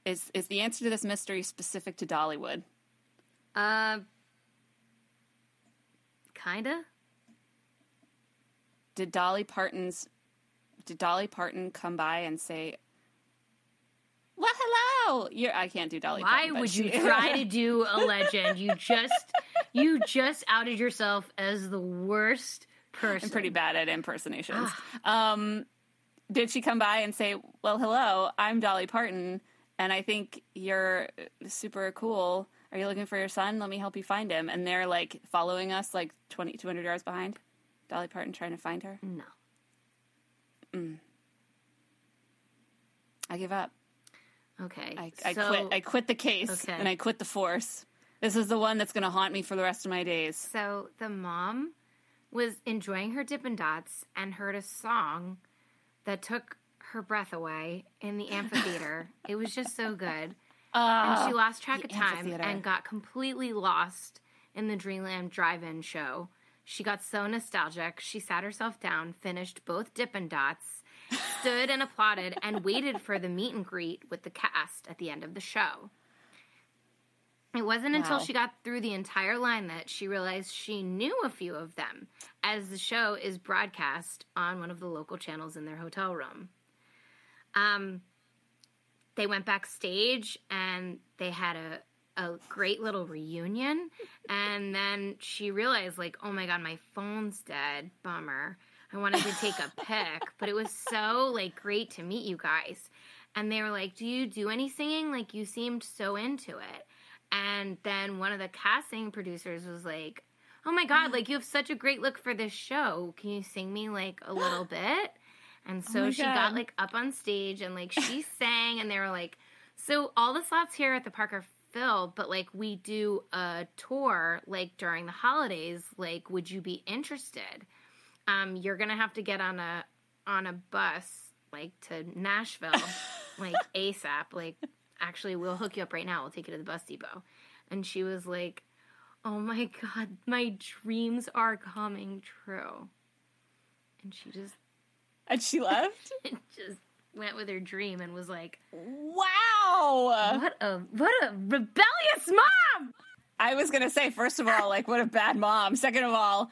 Is is the answer to this mystery specific to Dollywood? Uh, kinda. Did Dolly Parton's did Dolly Parton come by and say, "Well, hello"? You're, I can't do Dolly. Why Parton, would you try to do a legend? You just, you just outed yourself as the worst person. I'm pretty bad at impersonations. um, did she come by and say, "Well, hello, I'm Dolly Parton, and I think you're super cool. Are you looking for your son? Let me help you find him." And they're like following us, like 20, 200 yards behind. Dolly Parton trying to find her. No. Mm. I give up. Okay. I, I so, quit. I quit the case, Okay. and I quit the force. This is the one that's going to haunt me for the rest of my days. So the mom was enjoying her Dippin' Dots and heard a song that took her breath away in the amphitheater. it was just so good. and ah, she lost track of time and got completely lost in the Dreamland Drive-In show. She got so nostalgic, she sat herself down, finished both Dippin' Dots, stood and applauded, and waited for the meet and greet with the cast at the end of the show. It wasn't until she got through the entire line that she realized she knew a few of them, as the show is broadcast on one of the local channels in their hotel room. Um, they went backstage and they had a, a great little reunion. And then she realized, like, oh my God, my phone's dead. Bummer. I wanted to take a pic, but it was so, like, great to meet you guys. And they were like, do you do any singing? Like, you seemed so into it. And then one of the casting producers was like, Oh my god, like you have such a great look for this show. Can you sing me like a little bit? And oh so my she God. got like up on stage and like she sang and they were like, So all the slots here at the park are filled, but like we do a tour like during the holidays. Like, would you be interested? Um, you're gonna have to get on a on a bus like to Nashville, like ASAP. Like, actually, we'll hook you up right now. We'll take you to the bus depot. And she was like, "Oh my god, my dreams are coming true." And she just And she left. just went with her dream and was like, wow. "What a what a rebellious mom!" I was gonna say, first of all, like what a bad mom. Second of all,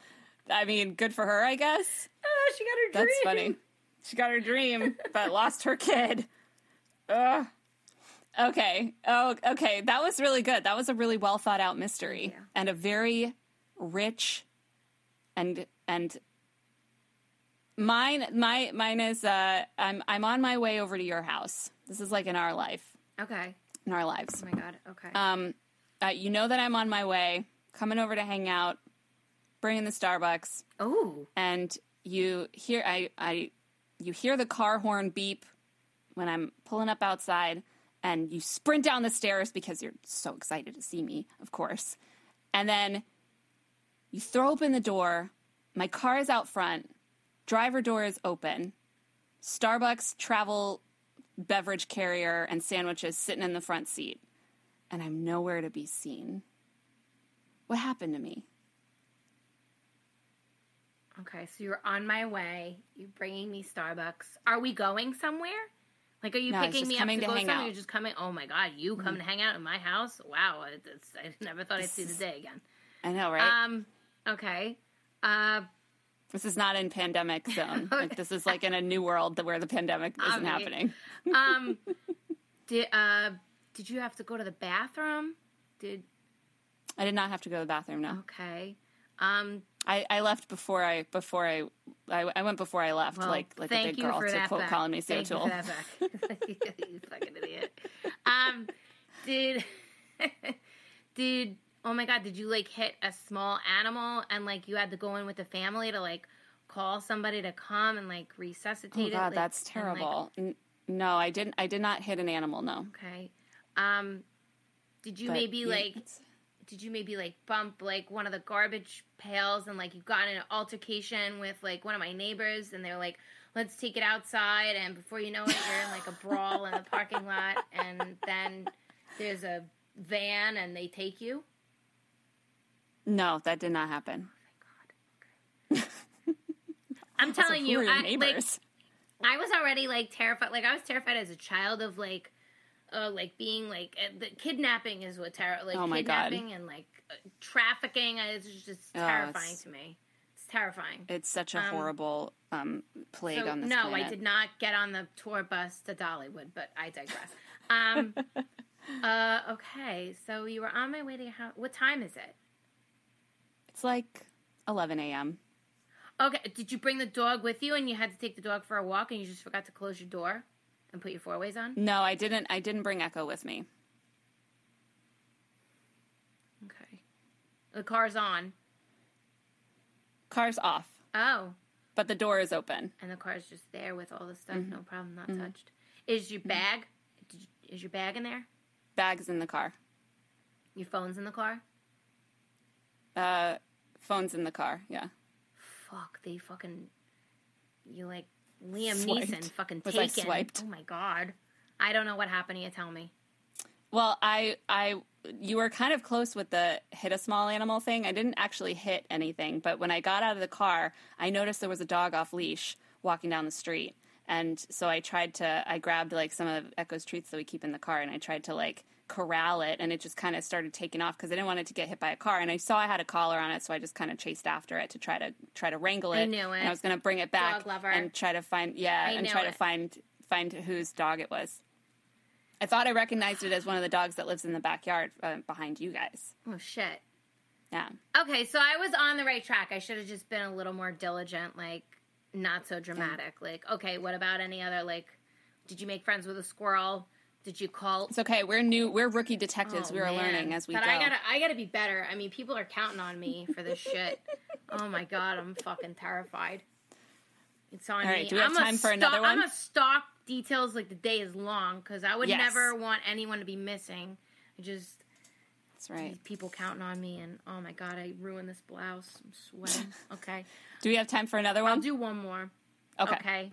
I mean, good for her, I guess. Oh, she got her dream. That's funny. She got her dream, but lost her kid. Ugh. Okay. Oh, okay. That was really good. That was a really well thought out mystery Yeah. and a very rich and and mine my mine is uh I'm I'm on my way over to your house. This is like in our life, Okay. in our lives. Oh my god. Okay. Um, uh, you know that I'm on my way, coming over to hang out, bringing the Starbucks, oh. and you hear I I you hear the car horn beep when I'm pulling up outside, and you sprint down the stairs because you're so excited to see me, of course, and then you throw open the door. My car is out front. Driver door is open. Starbucks travel beverage carrier and sandwiches sitting in the front seat, and I'm nowhere to be seen. What happened to me? Okay, so you're on my way. You're bringing me Starbucks. Are we going somewhere? Like, are you No, picking me up to, to go somewhere? out. You're just coming. Oh my god, you come to hang out in my house? Wow, it's, I never thought I'd see the day again. I know, right? Um. Okay. Uh. This is not in pandemic zone. Like, this is like in a new world where the pandemic isn't Okay. happening. Um. did uh. Did you have to go to the bathroom? Did I did not have to go to the bathroom. No, okay. Um. I, I left before I before I, I I went before I left, Well, like like a big you girl for to quote back. Colin Macy Thank you for that back. you fucking idiot. Um, did did oh my god? Did you like hit a small animal and like you had to go in with the family to like call somebody to come and like resuscitate Oh it? God, like, that's and, like, terrible. N- no, I didn't. I did not hit an animal. No. okay. Um, did you But, maybe yeah, like? it's- Did you maybe like bump like one of the garbage pails and like you got in an altercation with like one of my neighbors and they're like, let's take it outside and before you know it you're in like a brawl in the parking lot and then there's a van and they take you? No, that did not happen. I'm telling you, I, like? I was already like terrified. Like I was terrified as a child of like, uh, like being like uh, the kidnapping is what terror like Oh my God. kidnapping and like uh, trafficking. is just Oh, terrifying it's- to me. It's terrifying. it's such a um, horrible um, plague So, on this no, planet. I did not get on the tour bus to Dollywood, but I digress. Um, uh, okay, so you were on my way to your house. What time is it? It's like 11 a.m. Okay, did you bring the dog with you and you had to take the dog for a walk and you just forgot to close your door and put your four ways on? No, I didn't. I didn't bring Echo with me. Okay. The car's on. Car's off, Oh, but the door is open. and the car's just there with all the stuff. Mm-hmm. No problem, not touched. Is your bag? Did you, is your bag in there? Bags in the car. Your phone's in the car? Uh, phone's in the car. Yeah. Fuck, they fucking. You like Liam Swiped. Neeson fucking Was I swiped? Oh my god. I don't know what happened. You tell me. Well, I, I, you were kind of close with the hit a small animal thing. I didn't actually hit anything, but when I got out of the car, I noticed there was a dog off leash walking down the street, and so I tried to, I grabbed like some of Echo's treats that we keep in the car, and I tried to like corral it, and it just kind of started taking off because I didn't want it to get hit by a car, and I saw I had a collar on it, so I just kind of chased after it to try to try to wrangle it. I knew it. And I was going to bring it back Dog lover. and try to find, yeah, I and try to find find whose dog it was. I thought I recognized it as one of the dogs that lives in the backyard uh, behind you guys. Oh shit. Yeah. Okay, so I was on the right track. I should have just been a little more diligent, like not so dramatic. Like, okay, what about any other like did you make friends with a squirrel? Did you call It's okay. We're new. We're rookie detectives. Oh, we are man. learning as we but go. But I gotta I gotta be better. I mean, people are counting on me for this shit. Oh my god, I'm fucking terrified. It's on All right, me. do we have I'm time for stalk- another one? I'm a stalk details like the day is long because I would Yes. never want anyone to be missing. I just That's right. people counting on me and oh my god, I ruined this blouse. I'm sweating. Okay. Do we have time for another one? I'll do one more. okay. Okay.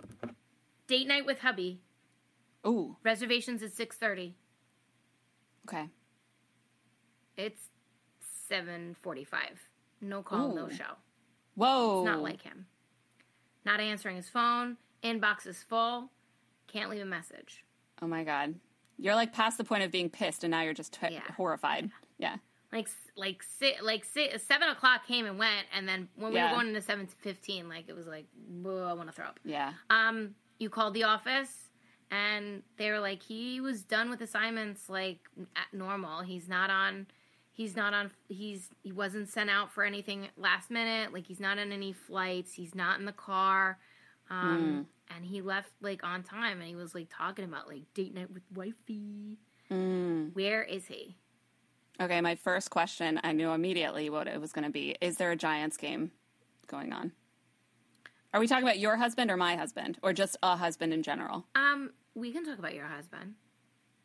Date night with hubby. Ooh. Reservations at six thirty. Okay. It's seven forty five. No call, no show. Whoa. It's not like him. Not answering his phone. Inbox is full. Can't leave a message. Oh my god. You're like past the point of being pissed, and now you're just t- Yeah. horrified. Yeah. Like like si- like si- seven o'clock came and went, and then when we Yeah. were going into seven fifteen, like it was like, whoa, I want to throw up. Yeah. Um, you called the office, and they were like, he was done with assignments like at normal. He's not on. He's not on. He's he wasn't sent out for anything last minute. Like he's not on any flights. He's not in the car. Um, and he left like on time, and he was like talking about like date night with wifey. Mm. Where is he? Okay. My first question, I knew immediately what it was going to be. Is there a Giants game going on? Are we talking about your husband or my husband, or just a husband in general? Um, we can talk about your husband.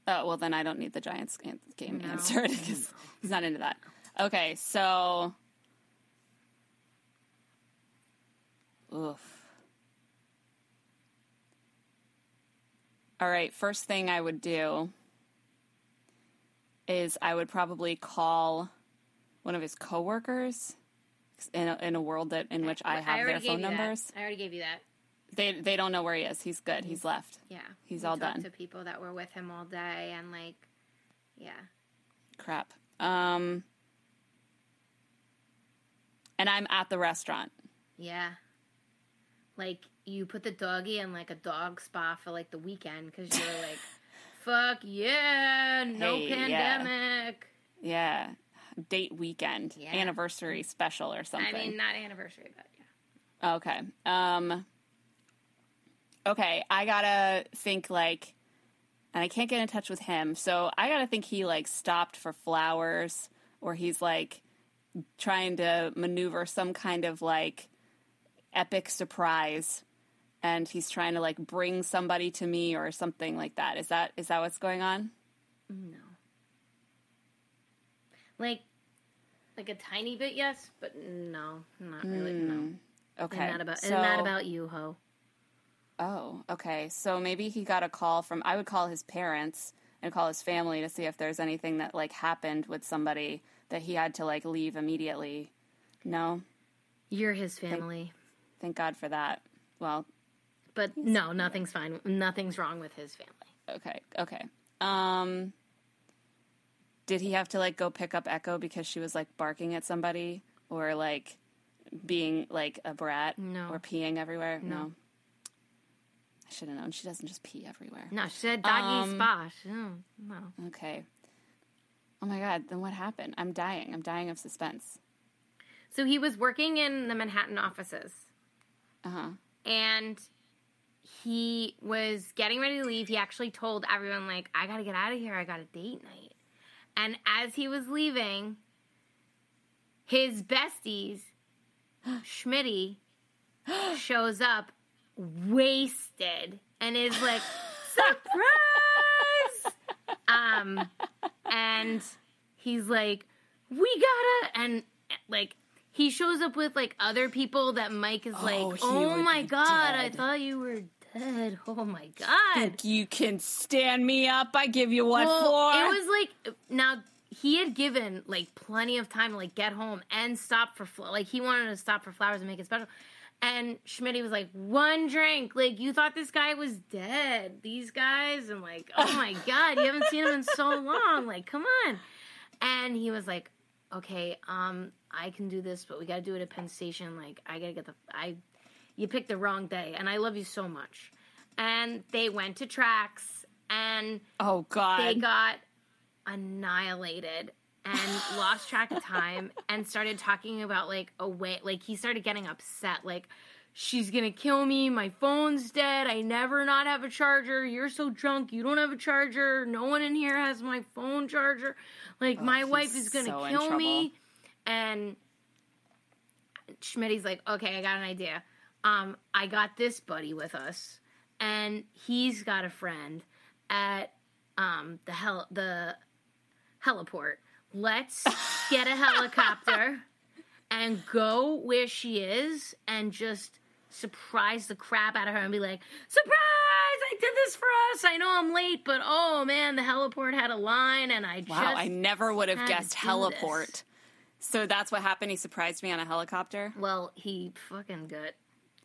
Oh, well, then I don't need the Giants game, No. answered because he's not into that. Okay, so. Oof. All right, first thing I would do is I would probably call one of his coworkers in a, in a world that in which I have already their phone you that. numbers. I already gave you that. They they don't know where he is. He's good. He's left. Yeah, He's We all done. To people that were with him all day, and like, yeah. Crap. Um, and I'm at the restaurant. Yeah. Like you put the doggy in like a dog spa for like the weekend because you're like, fuck yeah, no Hey, yeah. pandemic. Yeah. Date weekend, Yeah. anniversary special or something. I mean, not anniversary, but yeah. okay. Um, okay. I gotta think like, and I can't get in touch with him. So I gotta think he like stopped for flowers or he's like trying to maneuver some kind of like epic surprise and he's trying to like bring somebody to me or something like that. Is that is that what's going on? No. Like, like a tiny bit, yes, but no, not really. No, mm, Okay. and not about, so, and not about you, ho. Oh, okay. So maybe he got a call from I would call his parents and call his family to see if there's anything that like happened with somebody that he had to like leave immediately. No. You're his family, Thank God for that. Well, but no, nothing's fine. Nothing's wrong with his family. okay. Okay. Um did he have to like go pick up Echo because she was like barking at somebody or like being like a brat No. or peeing everywhere? No. I should have known. She doesn't just pee everywhere. No, she said doggy Um, spa. She- No, no. Okay. Oh my god, then what happened? I'm dying. I'm dying of suspense. So he was working in the Manhattan offices. Uh-huh. and he was getting ready to leave. He actually told everyone, like, I gotta get out of here. I got a date night. And as he was leaving, his besties, Schmitty, shows up wasted and is like, surprise! um, and he's like, we gotta, and like, he shows up with like other people that Mike is Oh, like, oh my be god, I thought you were dead. Oh my god. Think you can stand me up? I give you what Well, for? it was like now he had given like plenty of time to like get home and stop for like he wanted to stop for flowers and make it special. And Schmitty was like, one drink. Like, you thought this guy was dead. These guys. And like, oh my God, you haven't seen him in so long. Like, come on. And he was like, okay, um, I can do this, but we got to do it at Penn Station. Like, I got to get the, I, you picked the wrong day. And I love you so much. And they went to tracks and oh God. they got annihilated and lost track of time and started talking about like a way like he started getting upset like she's gonna kill me. My phone's dead. I never not have a charger. You're so drunk. You don't have a charger. No one in here has my phone charger. Like my wife is gonna so kill me. and Schmitty's like, okay, I got an idea. Um, I got this buddy with us, and he's got a friend at um the hell the heliport. Let's get a helicopter and go where she is and just surprise the crap out of her and be like, surprise! I did this for us. I know I'm late, but oh man, the heliport had a line, and I wow, I never would have guessed heliport. this. So that's what happened. He surprised me on a helicopter. Well, he fucking got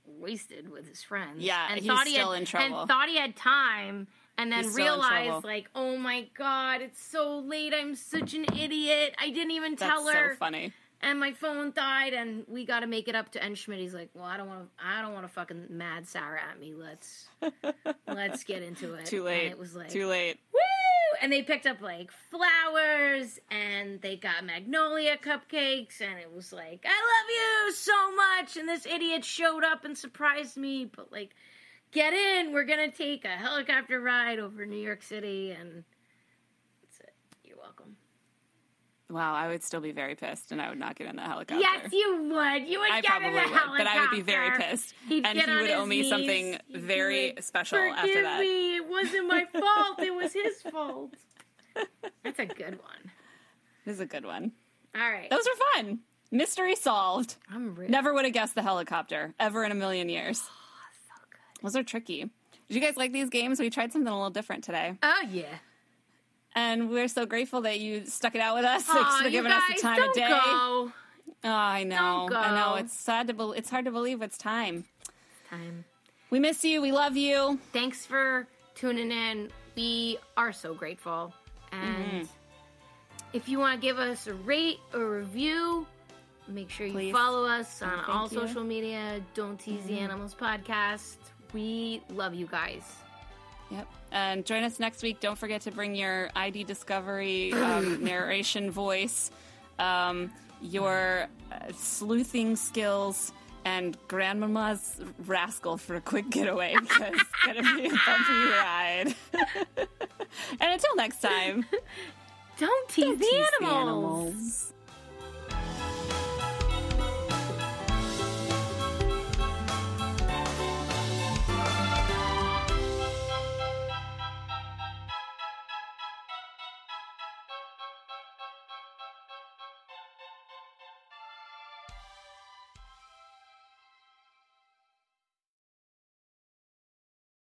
wasted with his friends. Yeah, and he's thought he still had, in trouble. And thought he had time, and then in like, oh my god, it's so late. I'm such an idiot. I didn't even That's tell her, so funny. and my phone died. And we got to make it up to N Schmidt. He's like, well, I don't want to. I don't want to fucking mad Sarah at me. Let's let's get into it. Too And late. it was like Too late. woo! And they picked up like flowers and they got magnolia cupcakes and it was like, I love you so much. And this idiot showed up and surprised me, but like, get in. We're going to take a helicopter ride over New York City and that's it. You're welcome. Wow, I would still be very pissed, and I would not get in the helicopter. Yes, you would. You would I get in the would, helicopter. but I would be very pissed, He'd and he would owe me knees. something very special after that. me. It wasn't my fault. It was his fault. That's a good one. This is a good one. All right. Those were fun. Mystery solved. I'm really Never would have guessed the helicopter ever in a million years. Those are tricky. Did you guys like these games? We tried something a little different today, Oh yeah. and we're so grateful that you stuck it out with us. Thanks for giving guys, us the time don't of day. Go. Oh, I know. Don't I know. It's sad to. Be- it's hard to believe it's time. Time. We miss you. We love you. Thanks for tuning in. We are so grateful. And Mm-hmm. if you want to give us a rate or review, make sure you Please. follow us on thank all you. Mm-hmm. social media. Don't tease the animals podcast. We love you guys. Yep. And join us next week. Don't forget to bring your ID Discovery um, narration voice, um, your uh, sleuthing skills, and Grandmama's rascal for a quick getaway because it's going to be a bumpy ride. and until next time, Don't tease, the, tease the animals. animals.